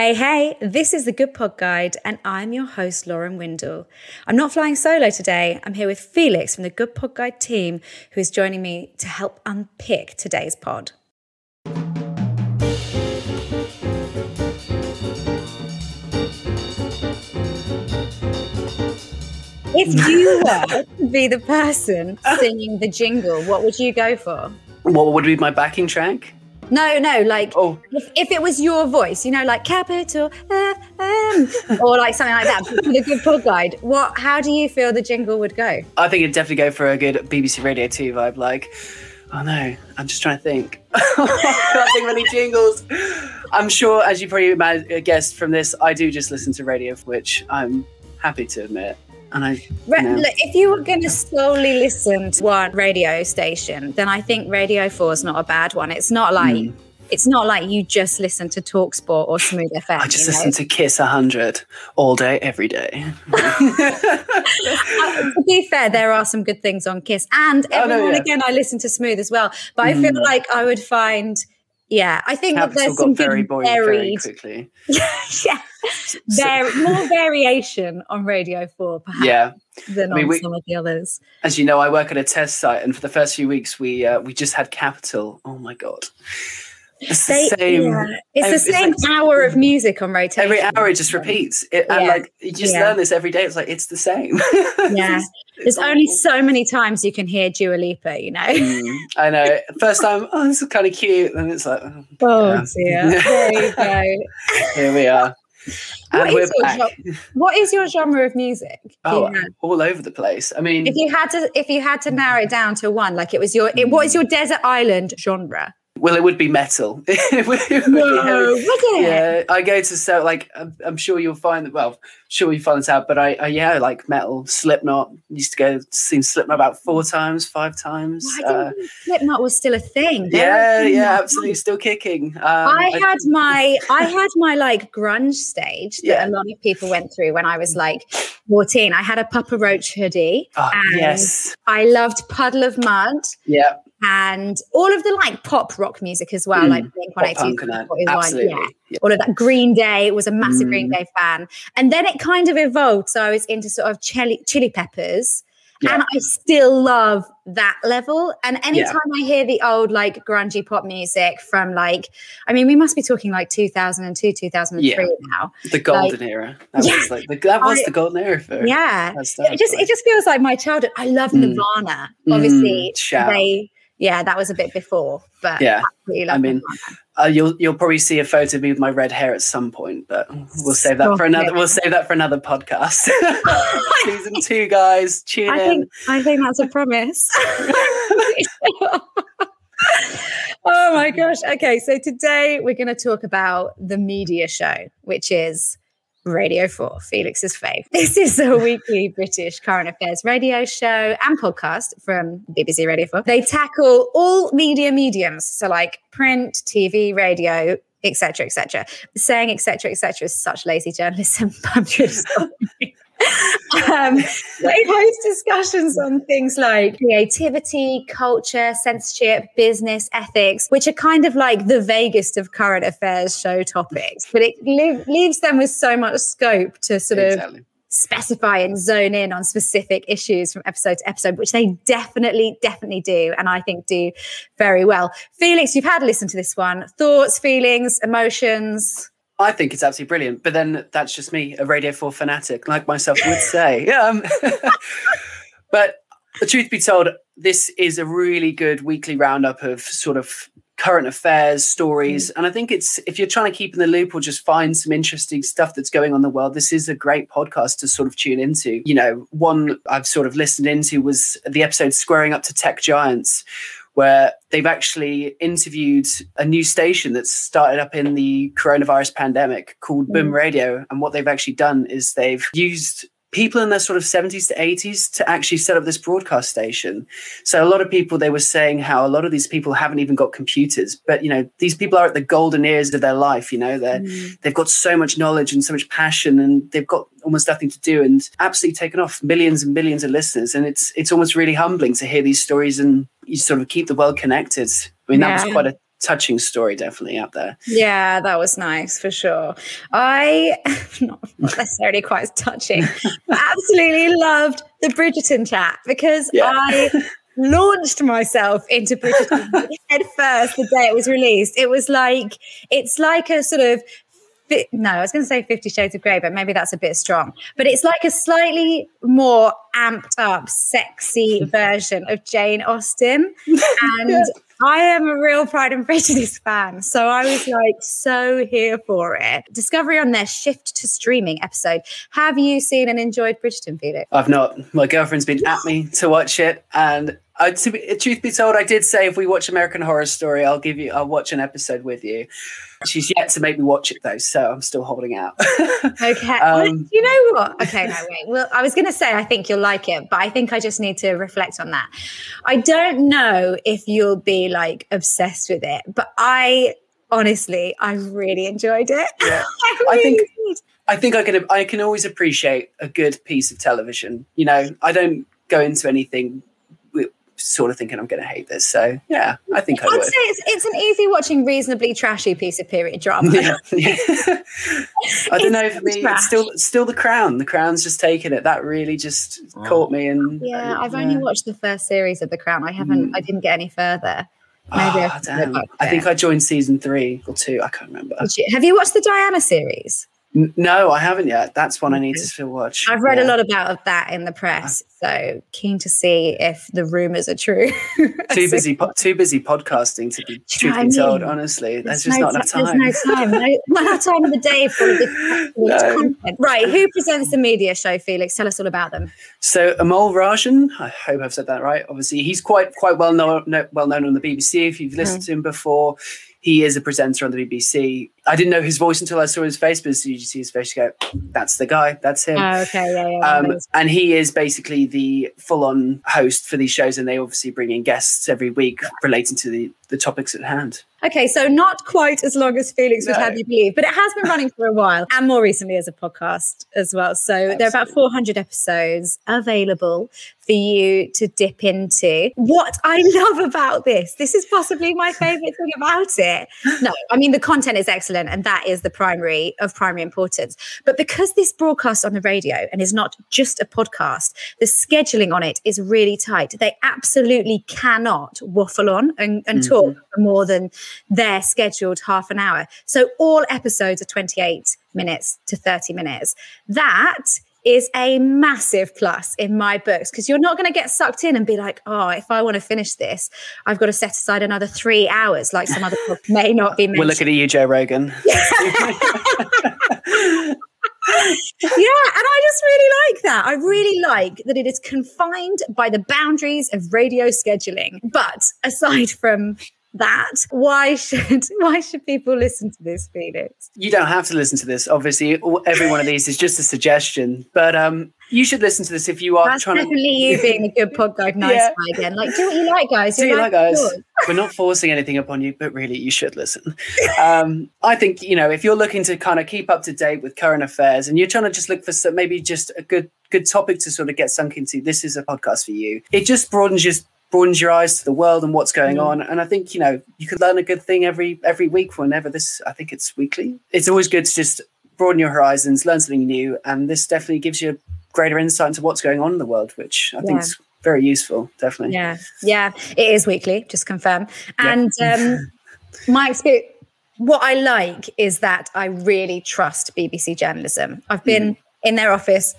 Hey, hey, this is the Good Pod Guide, and I'm your host, Lauren Windle. I'm not flying solo today. I'm here with Felix from the Good Pod Guide team, who is joining me to help unpick today's pod. If you were to be the person uh. singing the jingle, what would you go for? What would be my backing track? No, no, like Oh. if, if it was your voice, you know, like capital FM or like something like that for the good pod guide. What? How do you feel the jingle would go? I think it'd definitely go for a good BBC Radio 2 vibe. Like, oh no, I'm just trying to think. I can't think of any jingles. I'm sure, as you probably guessed from this, I do just listen to radio, which I'm happy to admit. And I, Re- look, if you were going to solely listen to one radio station, then I think Radio Four is not a bad one. It's not like Mm. it's not like you just listen to Talksport or Smooth FM. I just you know? listen to Kiss 100 all day, every day. Uh, to be fair, there are some good things on Kiss, and Oh, no, now and yeah. again I listen to Smooth as well. But I feel Mm. like I would find, yeah, I think that there's some very boring very quickly. yeah, there more variation on Radio Four perhaps Yeah. than I mean, on we- some of the others. As you know, I work at a test site, and for the first few weeks, we uh, we just had Capital. Oh my god, it's the same. yeah, it's the it's same like- hour of music on rotation. Every hour it just repeats, it, and like you just Yeah. learn this every day. It's like it's the same. Yeah. It's- There's it's only so many times you can hear Dua Lipa, you know. Mm, I know. First time, oh, this is kind of cute, and it's like, oh, Oh Yeah. dear. There you go. here we are, What is your What is your genre of music? Oh, you know? all over the place. I mean, if you had to if you had to narrow it down to one like it was your it, what is your desert island genre well, it would be metal. It would- it would be no heavy. would it Yeah, I go to so like I'm, I'm sure you'll find that. Well, sure you find this out, but I, I yeah like metal, Slipknot. Used to go see Slipknot about four times, five times. I didn't Uh, Slipknot was still a thing. Yeah, yeah, absolutely, still kicking. Um, I had my I had my like grunge stage that Yeah. a lot of people went through when I was like 14. I had a Papa Roach hoodie. oh, and yes, I loved Puddle of Mudd yeah, and all of the like pop rock music as well, Mm, like Blink pop 182, punk and that. 41, Absolutely, yeah. yeah. all of that. Green Day was a massive Green Mm. Day fan, and then it kind of evolved. So I was into sort of chili, chili peppers, Yeah. and I still love that level. And anytime I hear the old like grungy pop music from like, I mean, we must be talking like 2002, 2003 Yeah. now. the golden era. That Yeah. was like the, that was I- the golden era for Yeah. It just like- it just feels like my childhood. I love Mm. Nirvana. Mm, Obviously, shout. they yeah, that was a bit before, but Yeah. I mean, Uh, you'll you'll probably see a photo of me with my red hair at some point, but we'll save that Stop for another. it. We'll save that for another podcast. Season two, guys, tune I in. think I think that's a promise. oh my gosh. Okay, so today we're going to talk about the media show, which is Radio 4, Felix's fave. This is a weekly British current affairs radio show and podcast from BBC Radio 4. They tackle all media mediums, so like print, TV, radio, etc., etc. Saying etc., etc. is such lazy journalism. I'm just. Um, they host discussions on things like creativity, culture, censorship, business, ethics, which are kind of like the vaguest of current affairs show topics. But it leave, leaves them with so much scope to sort of specify and zone in on specific issues from episode to episode, which they definitely, definitely do. And I think do very well. Felix, you've had a listen to this one. Thoughts, feelings, emotions. I think it's absolutely brilliant. But then that's just me, a Radio 4 fanatic, like myself would say. Um, but the truth be told, this is a really good weekly roundup of sort of current affairs, stories. And I think it's, if you're trying to keep in the loop or just find some interesting stuff that's going on in the world, this is a great podcast to sort of tune into. You know, one I've sort of listened into was the episode Squaring Up to Tech Giants where they've actually interviewed a new station that's started up in the coronavirus pandemic called Boom Mm. Radio. And what they've actually done is they've used people in their sort of 70s to 80s to actually set up this broadcast station. So a lot of people they were saying how a lot of these people haven't even got computers, but you know, these people are at the golden years of their life, you know, they're they've got so much knowledge and so much passion and they've got almost nothing to do and absolutely taken off millions and millions of listeners and it's it's almost really humbling to hear these stories and you sort of keep the world connected i mean that was quite a touching story definitely out there. Yeah, that was nice for sure. I not necessarily quite as touching, absolutely loved the Bridgerton chat because yeah. I launched myself into Bridgerton head first the day it was released. It was like it's like a sort of no, I was going to say Fifty Shades of Grey, but maybe that's a bit strong. But it's like a slightly more amped up, sexy version of Jane Austen. And yeah. I am a real Pride and Prejudice fan. So I was like so here for it. Discovery on their shift to streaming episode. Have you seen and enjoyed Bridgerton, Felix? I've not. My girlfriend's been at me to watch it. And uh, to be, truth be told, I did say if we watch American Horror Story, I'll give you, I'll watch an episode with you. She's yet to make me watch it though, so I'm still holding out. okay. Um, you know what? Okay, no, wait. Well, I was going to say I think you'll like it, but I think I just need to reflect on that. I don't know if you'll be like obsessed with it, but I honestly, I really enjoyed it. Yeah. I, really I think. Did. I think I can. I can always appreciate a good piece of television. You know, I don't go into anything sort of thinking I'm going to hate this. So yeah, I think I I'd say it's, it's an easy watching, reasonably trashy piece of period drama. Yeah, yeah. I don't know. For me, trash. it's still still the Crown. The Crown's just taken it. That really just oh. caught me. And yeah, uh, I've yeah. only watched the first series of the Crown. I haven't. Mm. I didn't get any further. Maybe oh, I, I think I joined season three or two. I can't remember. You, have you watched the Diana series? No, I haven't yet. That's one I need to still watch. I've read yeah. a lot about that in the press, so keen to see if the rumors are true. too busy, po- too busy podcasting to be truth be told. Honestly, there's, there's just no not enough time. There's no time. No, not time of the day for this no. content. Right? Who presents the media show? Felix, tell us all about them. So Amol Rajan, I hope I've said that right. Obviously, he's quite quite well known well known on the BBC. If you've listened mm. to him before, he is a presenter on the BBC. I didn't know his voice until I saw his face, but as soon as you see his face, you go, "That's the guy. That's him." Oh, okay, yeah, yeah. Um, and he is basically the full-on host for these shows, and they obviously bring in guests every week relating to the the topics at hand. Okay, so not quite as long as Felix would no. have you believe, but it has been running for a while and more recently as a podcast as well. So Absolutely. there are about 400 episodes available for you to dip into. What I love about this, this is possibly my favorite thing about it. No, I mean, the content is excellent and that is the primary of primary importance. But because this broadcasts on the radio and is not just a podcast, the scheduling on it is really tight. They absolutely cannot waffle on and, and mm-hmm. talk for more than their scheduled half an hour. So all episodes are 28 minutes to 30 minutes. That is a massive plus in my books because you're not going to get sucked in and be like, oh, if I want to finish this, I've got to set aside another three hours, like some other book may not be mentioned. We're looking at you, Joe Rogan. yeah, and I just really like that. I really like that it is confined by the boundaries of radio scheduling. But aside from that. Why should why should people listen to this felix you don't have to listen to this. Obviously every one of these is just a suggestion but um you should listen to this if you are That's trying definitely to you being a good podcast nice yeah. guy again like do what you like guys. Do you like, like guys. we're not forcing anything upon you but really you should listen. Um i think you know if you're looking to kind of keep up to date with current affairs and you're trying to just look for some, maybe just a good good topic to sort of get sunk into this is a podcast for you. It just broadens your broadens your eyes to the world and what's going mm. on. And I think you know you could learn a good thing every every week whenever this. I think it's weekly. It's always good to just broaden your horizons, learn something new, and this definitely gives you a greater insight into what's going on in the world, which I yeah. think is very useful. Definitely. Yeah, yeah, it is weekly. Just confirm. And yeah. um, my experience. What I like is that I really trust BBC journalism. I've been mm. in their office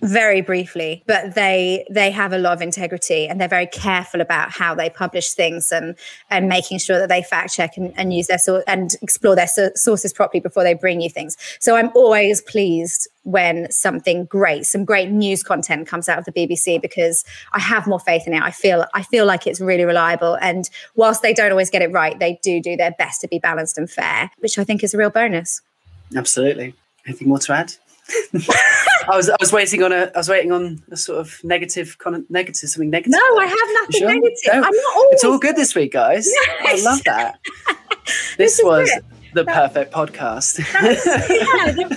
very briefly but they they have a lot of integrity and they're very careful about how they publish things and and making sure that they fact check and, and use their so- and explore their so- sources properly before they bring you things. So i'm always pleased when something great some great news content comes out of the bbc because i have more faith in it. I feel i feel like it's really reliable. And whilst they don't always get it right they do do their best to be balanced and fair which i think is a real bonus. Absolutely. Anything more to add I was I was waiting on a I was waiting on a sort of negative con- negative something negative. No, I have nothing sure? negative. No. I'm not always It's all good this week, guys. Yes. I love that. this, this was it. the perfect podcast. yeah,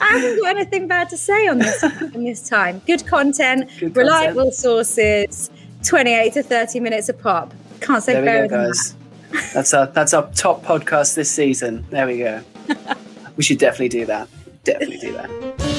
I haven't got anything bad to say on this in this time. Good content, Good reliable content. sources, 28 to 30 minutes a pop. Can't say there better guys. that. That's our that's our top podcast this season. There we go. we should definitely do that. Definitely do that.